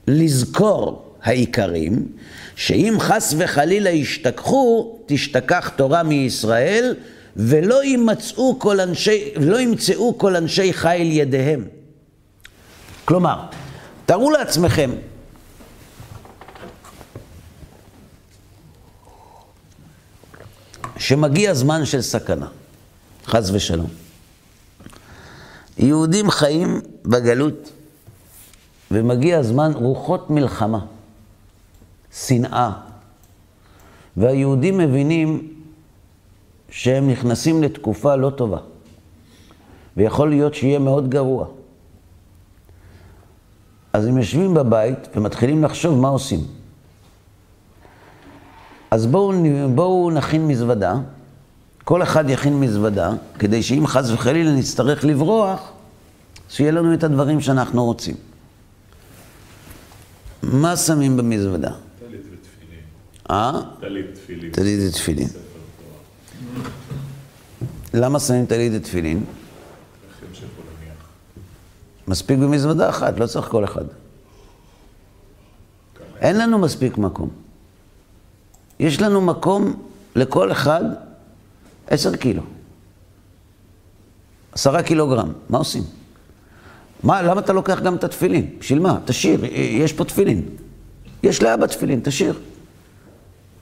לזכור העיקרים, שאם חס וחלילה ישתכחו, תשתכח תורה מישראל, ולא ימצאו כל אנשי, ולא ימצאו כל אנשי חיל ידיהם. כלומר, תארו לעצמכם, שמגיע זמן של סכנה, חס ושלום. יהודים חיים בגלות, ומגיע זמן רוחות מלחמה, שנאה, והיהודים מבינים שהם נכנסים לתקופה לא טובה, ויכול להיות שיהיה מאוד גרוע. אז הם יושבים בבית ומתחילים לחשוב מה עושים. אז בואו, בואו נכין מזוודה, כל אחד יכין מזוודה, כדי שאם חס וחלילה נצטרך לברוח, שיהיה לנו את הדברים שאנחנו רוצים. מה שמים במזוודה? טלית ותפילין. אה? טלית תפילין. טלית ותפילין. למה שמים טלית ותפילין? מספיק במזוודה אחת, לא צריך כל אחד. אין לנו מספיק מקום. יש לנו מקום לכל אחד עשר קילו. עשרה קילוגרם, מה עושים? מה, למה אתה לוקח גם את התפילין? בשביל מה? תשאיר, יש פה תפילין. יש לאבא תפילין, תשאיר.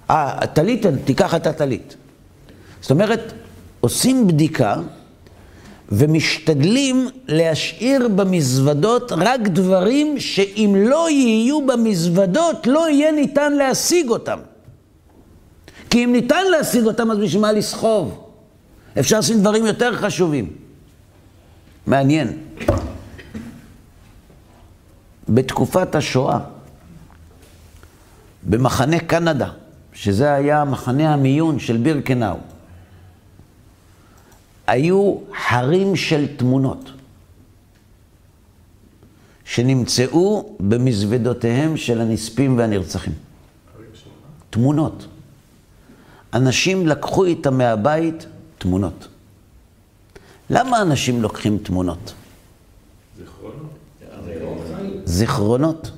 אה, טלית, תיקח את הטלית. זאת אומרת, עושים בדיקה ומשתדלים להשאיר במזוודות רק דברים שאם לא יהיו במזוודות, לא יהיה ניתן להשיג אותם. כי אם ניתן להשיג אותם, אז בשביל מה לסחוב? אפשר לשים דברים יותר חשובים. מעניין. בתקופת השואה, במחנה קנדה, שזה היה מחנה המיון של בירקנאו, היו הרים של תמונות שנמצאו במזוודותיהם של הנספים והנרצחים. תמונות. אנשים לקחו איתם מהבית תמונות. למה אנשים לוקחים תמונות? זיכרונות. זיכרונות.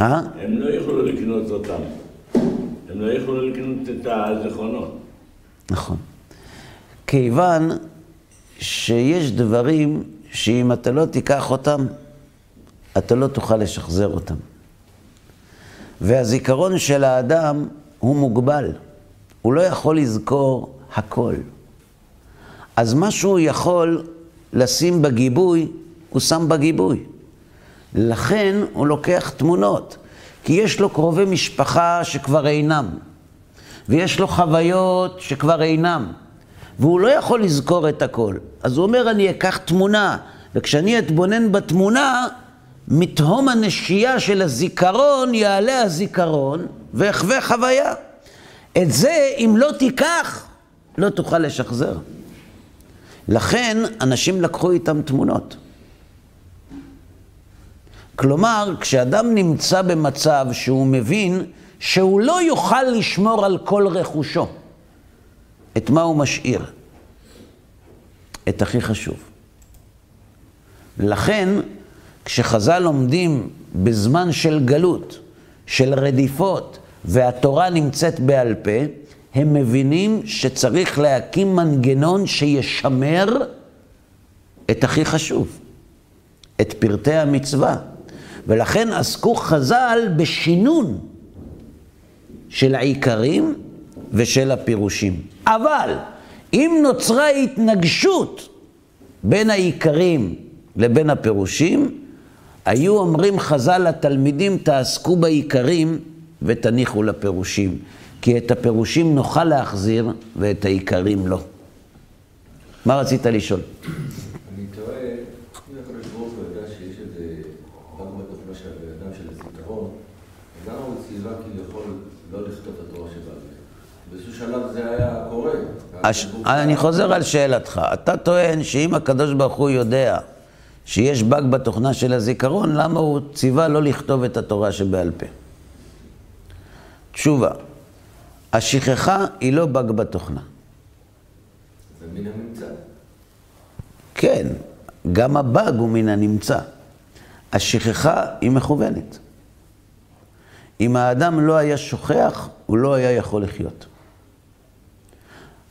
אה? הם לא יכלו לקנות אותם. הם לא יכלו לקנות את הזיכרונות. נכון. כיוון שיש דברים שאם אתה לא תיקח אותם, אתה לא תוכל לשחזר אותם. והזיכרון של האדם הוא מוגבל. הוא לא יכול לזכור הכל. אז מה שהוא יכול לשים בגיבוי, הוא שם בגיבוי. לכן הוא לוקח תמונות, כי יש לו קרובי משפחה שכבר אינם, ויש לו חוויות שכבר אינם, והוא לא יכול לזכור את הכל. אז הוא אומר, אני אקח תמונה, וכשאני אתבונן בתמונה, מתהום הנשייה של הזיכרון יעלה הזיכרון ואחווה חוויה. את זה, אם לא תיקח, לא תוכל לשחזר. לכן, אנשים לקחו איתם תמונות. כלומר, כשאדם נמצא במצב שהוא מבין שהוא לא יוכל לשמור על כל רכושו, את מה הוא משאיר? את הכי חשוב. לכן, כשחז"ל לומדים בזמן של גלות, של רדיפות, והתורה נמצאת בעל פה, הם מבינים שצריך להקים מנגנון שישמר את הכי חשוב, את פרטי המצווה. ולכן עסקו חז"ל בשינון של העיקרים ושל הפירושים. אבל אם נוצרה התנגשות בין העיקרים לבין הפירושים, היו אומרים חז"ל לתלמידים, תעסקו בעיקרים ותניחו לפירושים. כי את הפירושים נוכל להחזיר ואת העיקרים לא. מה רצית לשאול? אני לא. אני חוזר על שאלתך. אתה טוען שאם הקדוש ברוך הוא יודע שיש באג בתוכנה של הזיכרון, למה הוא ציווה לא לכתוב את התורה שבעל פה? תשובה, השכחה היא לא באג בתוכנה. זה מן הממצא. כן, גם הבאג הוא מן הנמצא. השכחה היא מכוונת. אם האדם לא היה שוכח, הוא לא היה יכול לחיות.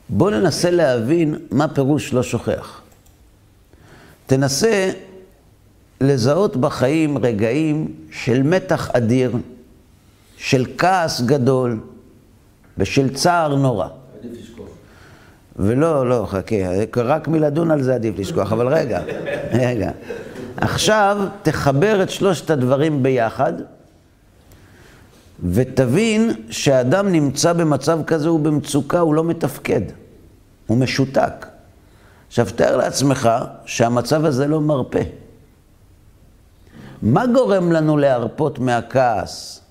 בואו ננסה להבין מה פירוש לא שוכח. תנסה לזהות בחיים רגעים של מתח אדיר, של כעס גדול ושל צער נורא. עדיף לשכוח. ולא, לא, חכה, רק מלדון על זה עדיף לשכוח, אבל רגע, רגע. עכשיו תחבר את שלושת הדברים ביחד, ותבין שאדם נמצא במצב כזה, הוא במצוקה, הוא לא מתפקד, הוא משותק. עכשיו, תאר לעצמך שהמצב הזה לא מרפה. מה גורם לנו להרפות מהכעס,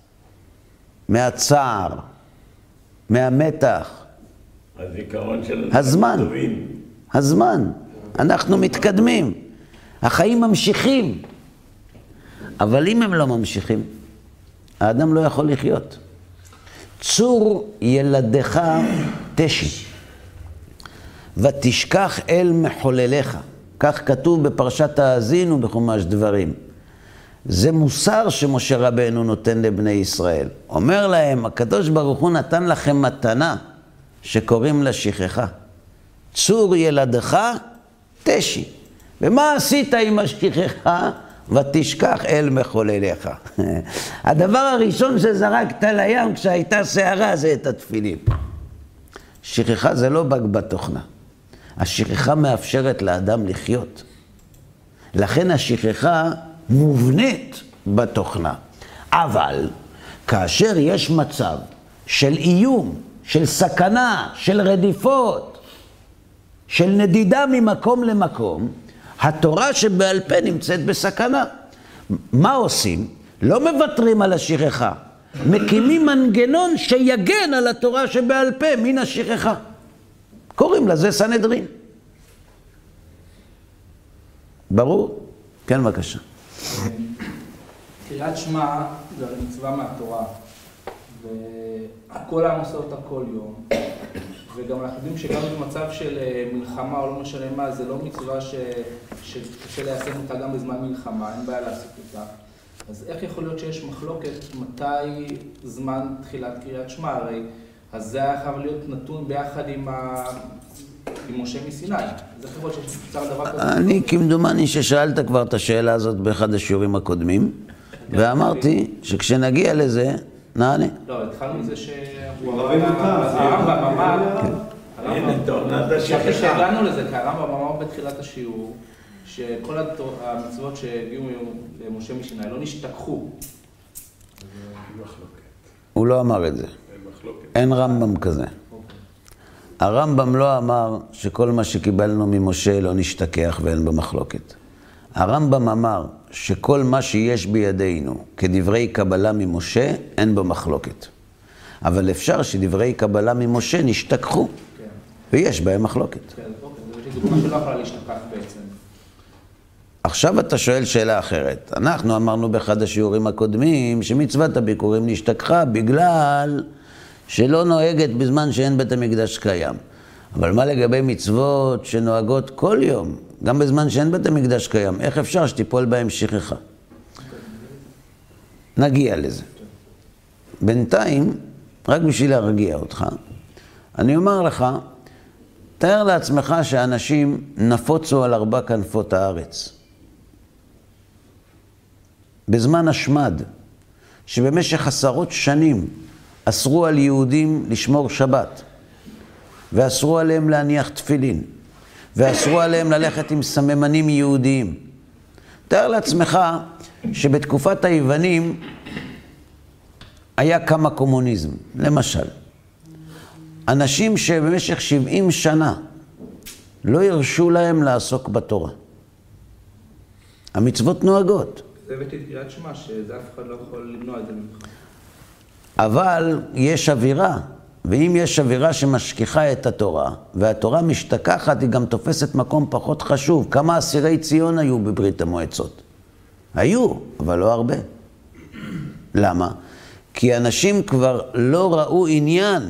מהצער, מהמתח? הזיכרון של הזמן. הטובים. הזמן. אנחנו מתקדמים. החיים ממשיכים. אבל אם הם לא ממשיכים, האדם לא יכול לחיות. צור ילדך תשי, ותשכח אל מחולליך. כך כתוב בפרשת האזינו בחומש דברים. זה מוסר שמשה רבנו נותן לבני ישראל. אומר להם, הקדוש ברוך הוא נתן לכם מתנה שקוראים לה שכחה. צור ילדך תשי. ומה עשית עם השכחה? ותשכח אל מחולליך. הדבר הראשון שזרקת לים כשהייתה סערה זה את התפילין. שכחה זה לא באג בתוכנה. השכחה מאפשרת לאדם לחיות. לכן השכחה מובנית בתוכנה. אבל כאשר יש מצב של איום, של סכנה, של רדיפות, של נדידה ממקום למקום, התורה שבעל פה נמצאת בסכנה. מה עושים? לא מוותרים על השכחה, מקימים מנגנון שיגן על התורה שבעל פה מן השכחה. קוראים לזה סנהדרין. ברור? כן, בבקשה. קריאת שמע זה הרי מצווה מהתורה, וכל העם עושה אותה כל יום, וגם אנחנו יודעים שגם במצב של אה, מלחמה או לא משנה מה, זה לא מצווה ש... שקשה ליישם אותה גם בזמן מלחמה, אין בעיה לעשות אותה. אז איך יכול להיות שיש מחלוקת מתי זמן תחילת קריאת שמע? הרי אז זה היה חייב להיות נתון ביחד עם, ה... עם משה מסיני. דבר כזה? אני כמדומני ששאלת כבר את השאלה הזאת באחד השיעורים הקודמים, ואמרתי שכשנגיע לזה, נענה. לא, התחלנו מזה שהוא הרמב"ם אמר, כן. חשבתי השכחה. שהגענו לזה, כי הרמב"ם אמר בתחילת השיעור, שכל המצוות שהגיעו למשה מסיני לא נשתכחו. הוא לא אמר את זה. אין רמב"ם כזה. הרמב"ם לא אמר שכל מה שקיבלנו ממשה לא נשתכח ואין בו מחלוקת. הרמב"ם אמר שכל מה שיש בידינו כדברי קבלה ממשה, אין בו מחלוקת. אבל אפשר שדברי קבלה ממשה נשתכחו, כן, ויש בהם מחלוקת. כן, אוקיי, זו דוגמה שלא יכולה להשתכח בעצם. עכשיו אתה שואל שאלה אחרת. אנחנו אמרנו באחד השיעורים הקודמים שמצוות הביקורים נשתכחה בגלל שלא נוהגת בזמן שאין בית המקדש קיים. אבל מה לגבי מצוות שנוהגות כל יום, גם בזמן שאין בית המקדש קיים? איך אפשר שתיפול בהם שכחה? נגיע לזה. בינתיים, רק בשביל להרגיע אותך, אני אומר לך, תאר לעצמך שאנשים נפוצו על ארבע כנפות הארץ. בזמן השמד, שבמשך עשרות שנים אסרו על יהודים לשמור שבת. ואסרו עליהם להניח תפילין, ואסרו עליהם ללכת עם סממנים יהודיים. תאר לעצמך שבתקופת היוונים היה כמה קומוניזם. למשל, אנשים שבמשך 70 שנה לא הרשו להם לעסוק בתורה. המצוות נוהגות. זה הבאתי את קריאת שמע, שזה אף אחד לא יכול למנוע את זה ממך. אבל יש אווירה, ואם יש אווירה שמשכיחה את התורה, והתורה משתכחת, היא גם תופסת מקום פחות חשוב. כמה אסירי ציון היו בברית המועצות? היו, אבל לא הרבה. למה? כי אנשים כבר לא ראו עניין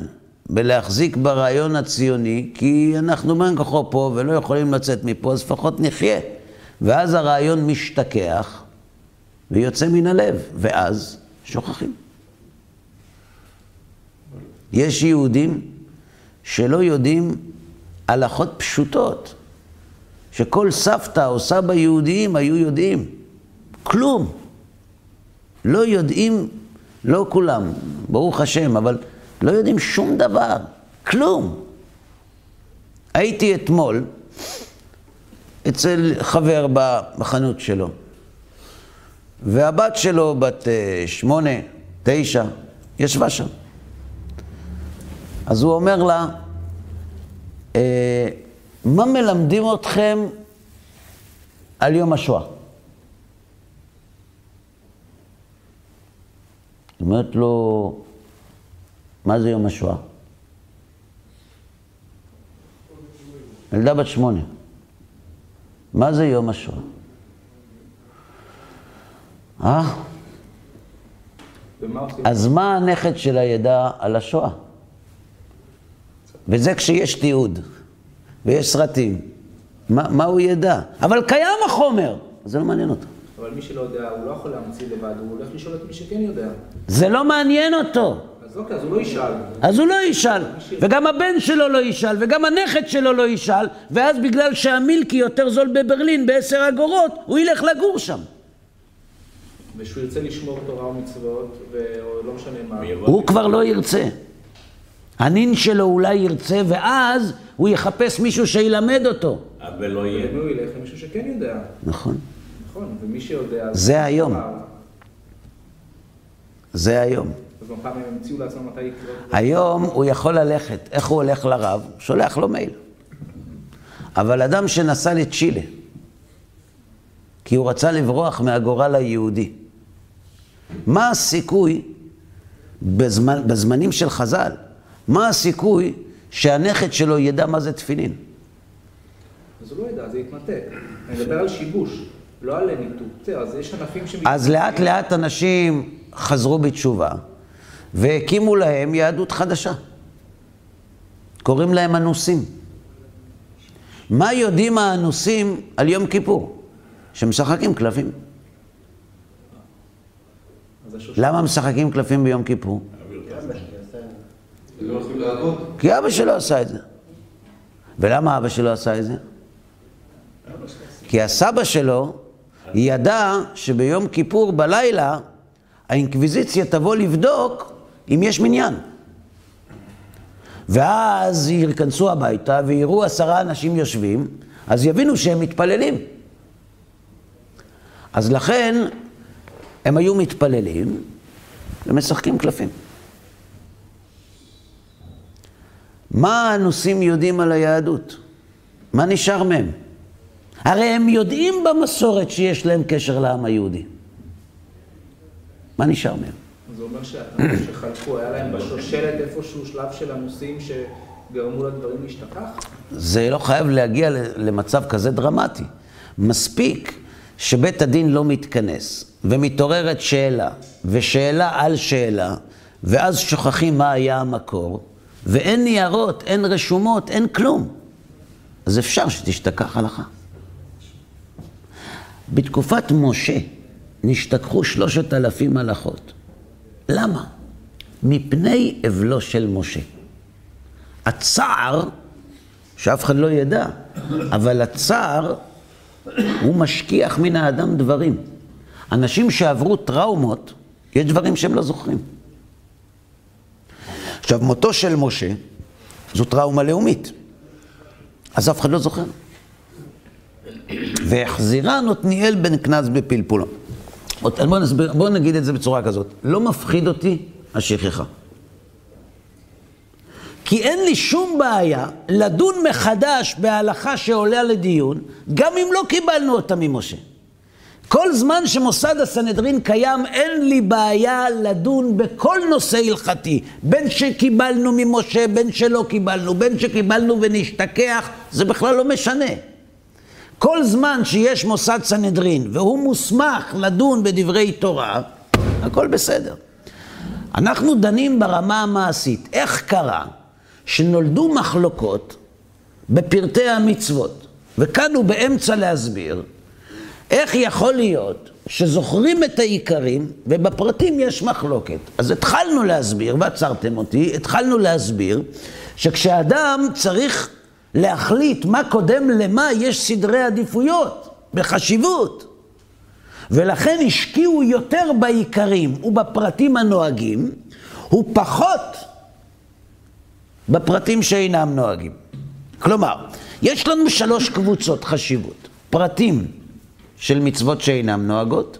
בלהחזיק ברעיון הציוני, כי אנחנו בין כוחו פה ולא יכולים לצאת מפה, אז לפחות נחיה. ואז הרעיון משתכח ויוצא מן הלב, ואז שוכחים. יש יהודים שלא יודעים הלכות פשוטות, שכל סבתא או סבא יהודיים היו יודעים. כלום. לא יודעים, לא כולם, ברוך השם, אבל לא יודעים שום דבר, כלום. הייתי אתמול אצל חבר בחנות שלו, והבת שלו, בת אה, שמונה, תשע, ישבה שם. אז הוא אומר לה, אה, מה מלמדים אתכם על יום השואה? היא אומרת לו, מה זה יום השואה? ילדה בת שמונה. מה זה יום השואה? אה? אז מה הנכד שלה ידע על השואה? וזה כשיש תיעוד, ויש סרטים. מה, מה הוא ידע? אבל קיים החומר, זה לא מעניין אותו. אבל מי שלא יודע, הוא לא יכול להמציא לבד, הוא הולך לשאול את מי שכן יודע. זה לא מעניין אותו. אז אוקיי, אז הוא לא ישאל. אז הוא לא ישאל, וגם הבן שלו לא ישאל, וגם הנכד שלו לא ישאל, ואז בגלל שהמילקי יותר זול בברלין בעשר אגורות, הוא ילך לגור שם. ושהוא ירצה לשמור תורה ומצוות, ולא משנה מה. הוא כבר לא ירצה. הנין שלו אולי ירצה, ואז הוא יחפש מישהו שילמד אותו. אבל לא יהיה. הוא ילך? למישהו שכן יודע. נכון. נכון, ומי שיודע... אז- זה היום. זה היום. היום הוא יכול ללכת, איך הוא הולך לרב? שולח לו מייל. אבל אדם שנסע לצ'ילה, כי הוא רצה לברוח מהגורל היהודי, מה הסיכוי, בזמן, בזמנים של חז"ל, מה הסיכוי שהנכד שלו ידע מה זה תפילין? אז הוא לא ידע, זה יתנתק. אני מדבר על שיבוש, לא על ניתוק. אז יש ענפים ש... אז לאט לאט אנשים חזרו בתשובה והקימו להם יהדות חדשה. קוראים להם אנוסים. מה יודעים האנוסים על יום כיפור? שמשחקים קלפים. למה משחקים קלפים ביום כיפור? לא. כי אבא שלו עשה את זה. ולמה אבא שלו עשה את זה? כי הסבא שלו ידע שביום כיפור בלילה האינקוויזיציה תבוא לבדוק אם יש מניין. ואז ייכנסו הביתה ויראו עשרה אנשים יושבים, אז יבינו שהם מתפללים. אז לכן הם היו מתפללים ומשחקים קלפים. מה האנוסים יודעים על היהדות? מה נשאר מהם? הרי הם יודעים במסורת שיש להם קשר לעם היהודי. מה נשאר מהם? זה אומר שחלקו, היה להם בשושלת איפשהו שלב של אנוסים שגרמו לדברים להשתכח? זה לא חייב להגיע למצב כזה דרמטי. מספיק שבית הדין לא מתכנס, ומתעוררת שאלה, ושאלה על שאלה, ואז שוכחים מה היה המקור, ואין ניירות, אין רשומות, אין כלום. אז אפשר שתשתכח הלכה. בתקופת משה נשתכחו שלושת אלפים הלכות. למה? מפני אבלו של משה. הצער, שאף אחד לא ידע, אבל הצער הוא משכיח מן האדם דברים. אנשים שעברו טראומות, יש דברים שהם לא זוכרים. עכשיו, מותו של משה זו טראומה לאומית. אז אף אחד לא זוכר. והחזירן עתניאל בן כנז בפלפולו. עוד- בוא, נסביר, בוא נגיד את זה בצורה כזאת. לא מפחיד אותי השכחה. כי אין לי שום בעיה לדון מחדש בהלכה שעולה לדיון, גם אם לא קיבלנו אותה ממשה. כל זמן שמוסד הסנהדרין קיים, אין לי בעיה לדון בכל נושא הלכתי, בין שקיבלנו ממשה, בין שלא קיבלנו, בין שקיבלנו ונשתכח, זה בכלל לא משנה. כל זמן שיש מוסד סנהדרין והוא מוסמך לדון בדברי תורה, הכל בסדר. אנחנו דנים ברמה המעשית. איך קרה שנולדו מחלוקות בפרטי המצוות, וכאן הוא באמצע להסביר איך יכול להיות שזוכרים את העיקרים ובפרטים יש מחלוקת. אז התחלנו להסביר, ועצרתם אותי, התחלנו להסביר שכשאדם צריך להחליט מה קודם למה, יש סדרי עדיפויות בחשיבות. ולכן השקיעו יותר בעיקרים ובפרטים הנוהגים, ופחות בפרטים שאינם נוהגים. כלומר, יש לנו שלוש קבוצות חשיבות. פרטים של מצוות שאינם נוהגות,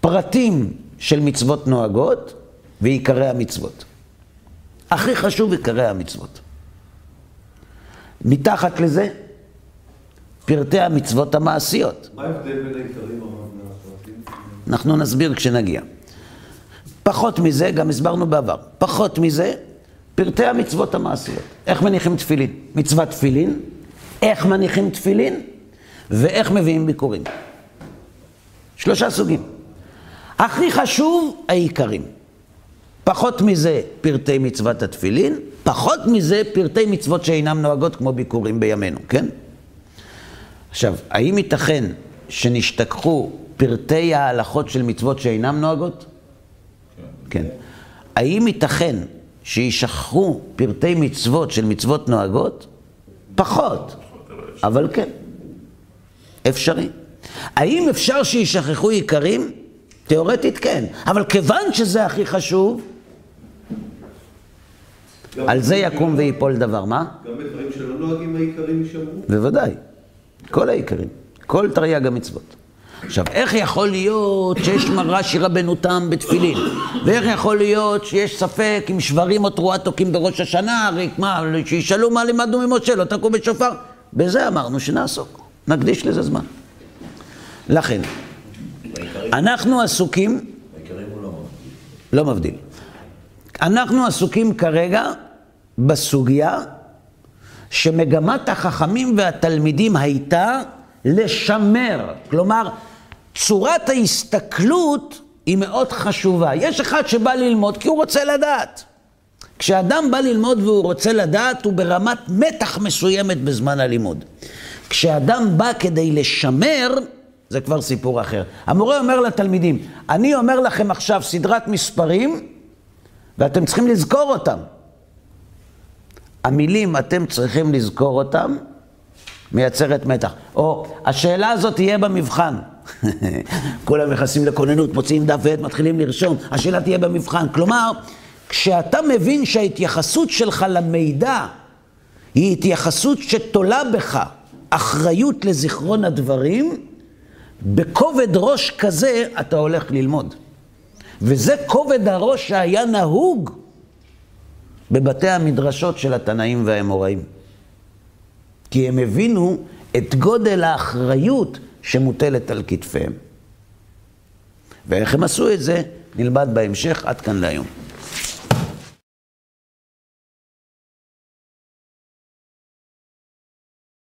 פרטים של מצוות נוהגות ועיקרי המצוות. הכי חשוב עיקרי המצוות. מתחת לזה, פרטי המצוות המעשיות. מה ההבדל בין העיקרים הרב מהפרטים? אנחנו נסביר כשנגיע. פחות מזה, גם הסברנו בעבר, פחות מזה, פרטי המצוות המעשיות. איך מניחים תפילין? מצוות תפילין, איך מניחים תפילין, ואיך מביאים ביקורים. שלושה סוגים. הכי חשוב, העיקרים. פחות מזה, פרטי מצוות התפילין, פחות מזה, פרטי מצוות שאינם נוהגות כמו ביקורים בימינו, כן? עכשיו, האם ייתכן שנשתכחו פרטי ההלכות של מצוות שאינם נוהגות? כן. האם ייתכן שישכחו פרטי מצוות של מצוות נוהגות? פחות, אבל כן, אפשרי. האם אפשר שישכחו עיקרים? תיאורטית כן, אבל כיוון שזה הכי חשוב, על זה יקום ויפול דבר, מה? גם בדברים שלא נוהגים העיקרים יישמרו? בוודאי, כל העיקרים, כל תרי"ג המצוות. עכשיו, איך יכול להיות שיש רש"י רבנו תם בתפילין? ואיך יכול להיות שיש ספק אם שברים או תרועה תוקעים בראש השנה? הרי מה, שישאלו מה לימדנו ממשה, לא תקעו בשופר? בזה אמרנו שנעסוק, נקדיש לזה זמן. לכן, אנחנו עסוקים, העיקרים הוא לא מבדיל. לא מבדיל. אנחנו עסוקים כרגע בסוגיה שמגמת החכמים והתלמידים הייתה לשמר. כלומר, צורת ההסתכלות היא מאוד חשובה. יש אחד שבא ללמוד כי הוא רוצה לדעת. כשאדם בא ללמוד והוא רוצה לדעת, הוא ברמת מתח מסוימת בזמן הלימוד. כשאדם בא כדי לשמר, זה כבר סיפור אחר. המורה אומר לתלמידים, אני אומר לכם עכשיו סדרת מספרים, ואתם צריכים לזכור אותם. המילים, אתם צריכים לזכור אותם, מייצרת מתח. או, השאלה הזאת תהיה במבחן. כולם נכנסים לכוננות, מוציאים דף ועט, מתחילים לרשום, השאלה תהיה במבחן. כלומר, כשאתה מבין שההתייחסות שלך למידע היא התייחסות שתולה בך אחריות לזיכרון הדברים, בכובד ראש כזה אתה הולך ללמוד. וזה כובד הראש שהיה נהוג בבתי המדרשות של התנאים והאמוראים. כי הם הבינו את גודל האחריות שמוטלת על כתפיהם. ואיך הם עשו את זה, נלמד בהמשך, עד כאן להיום.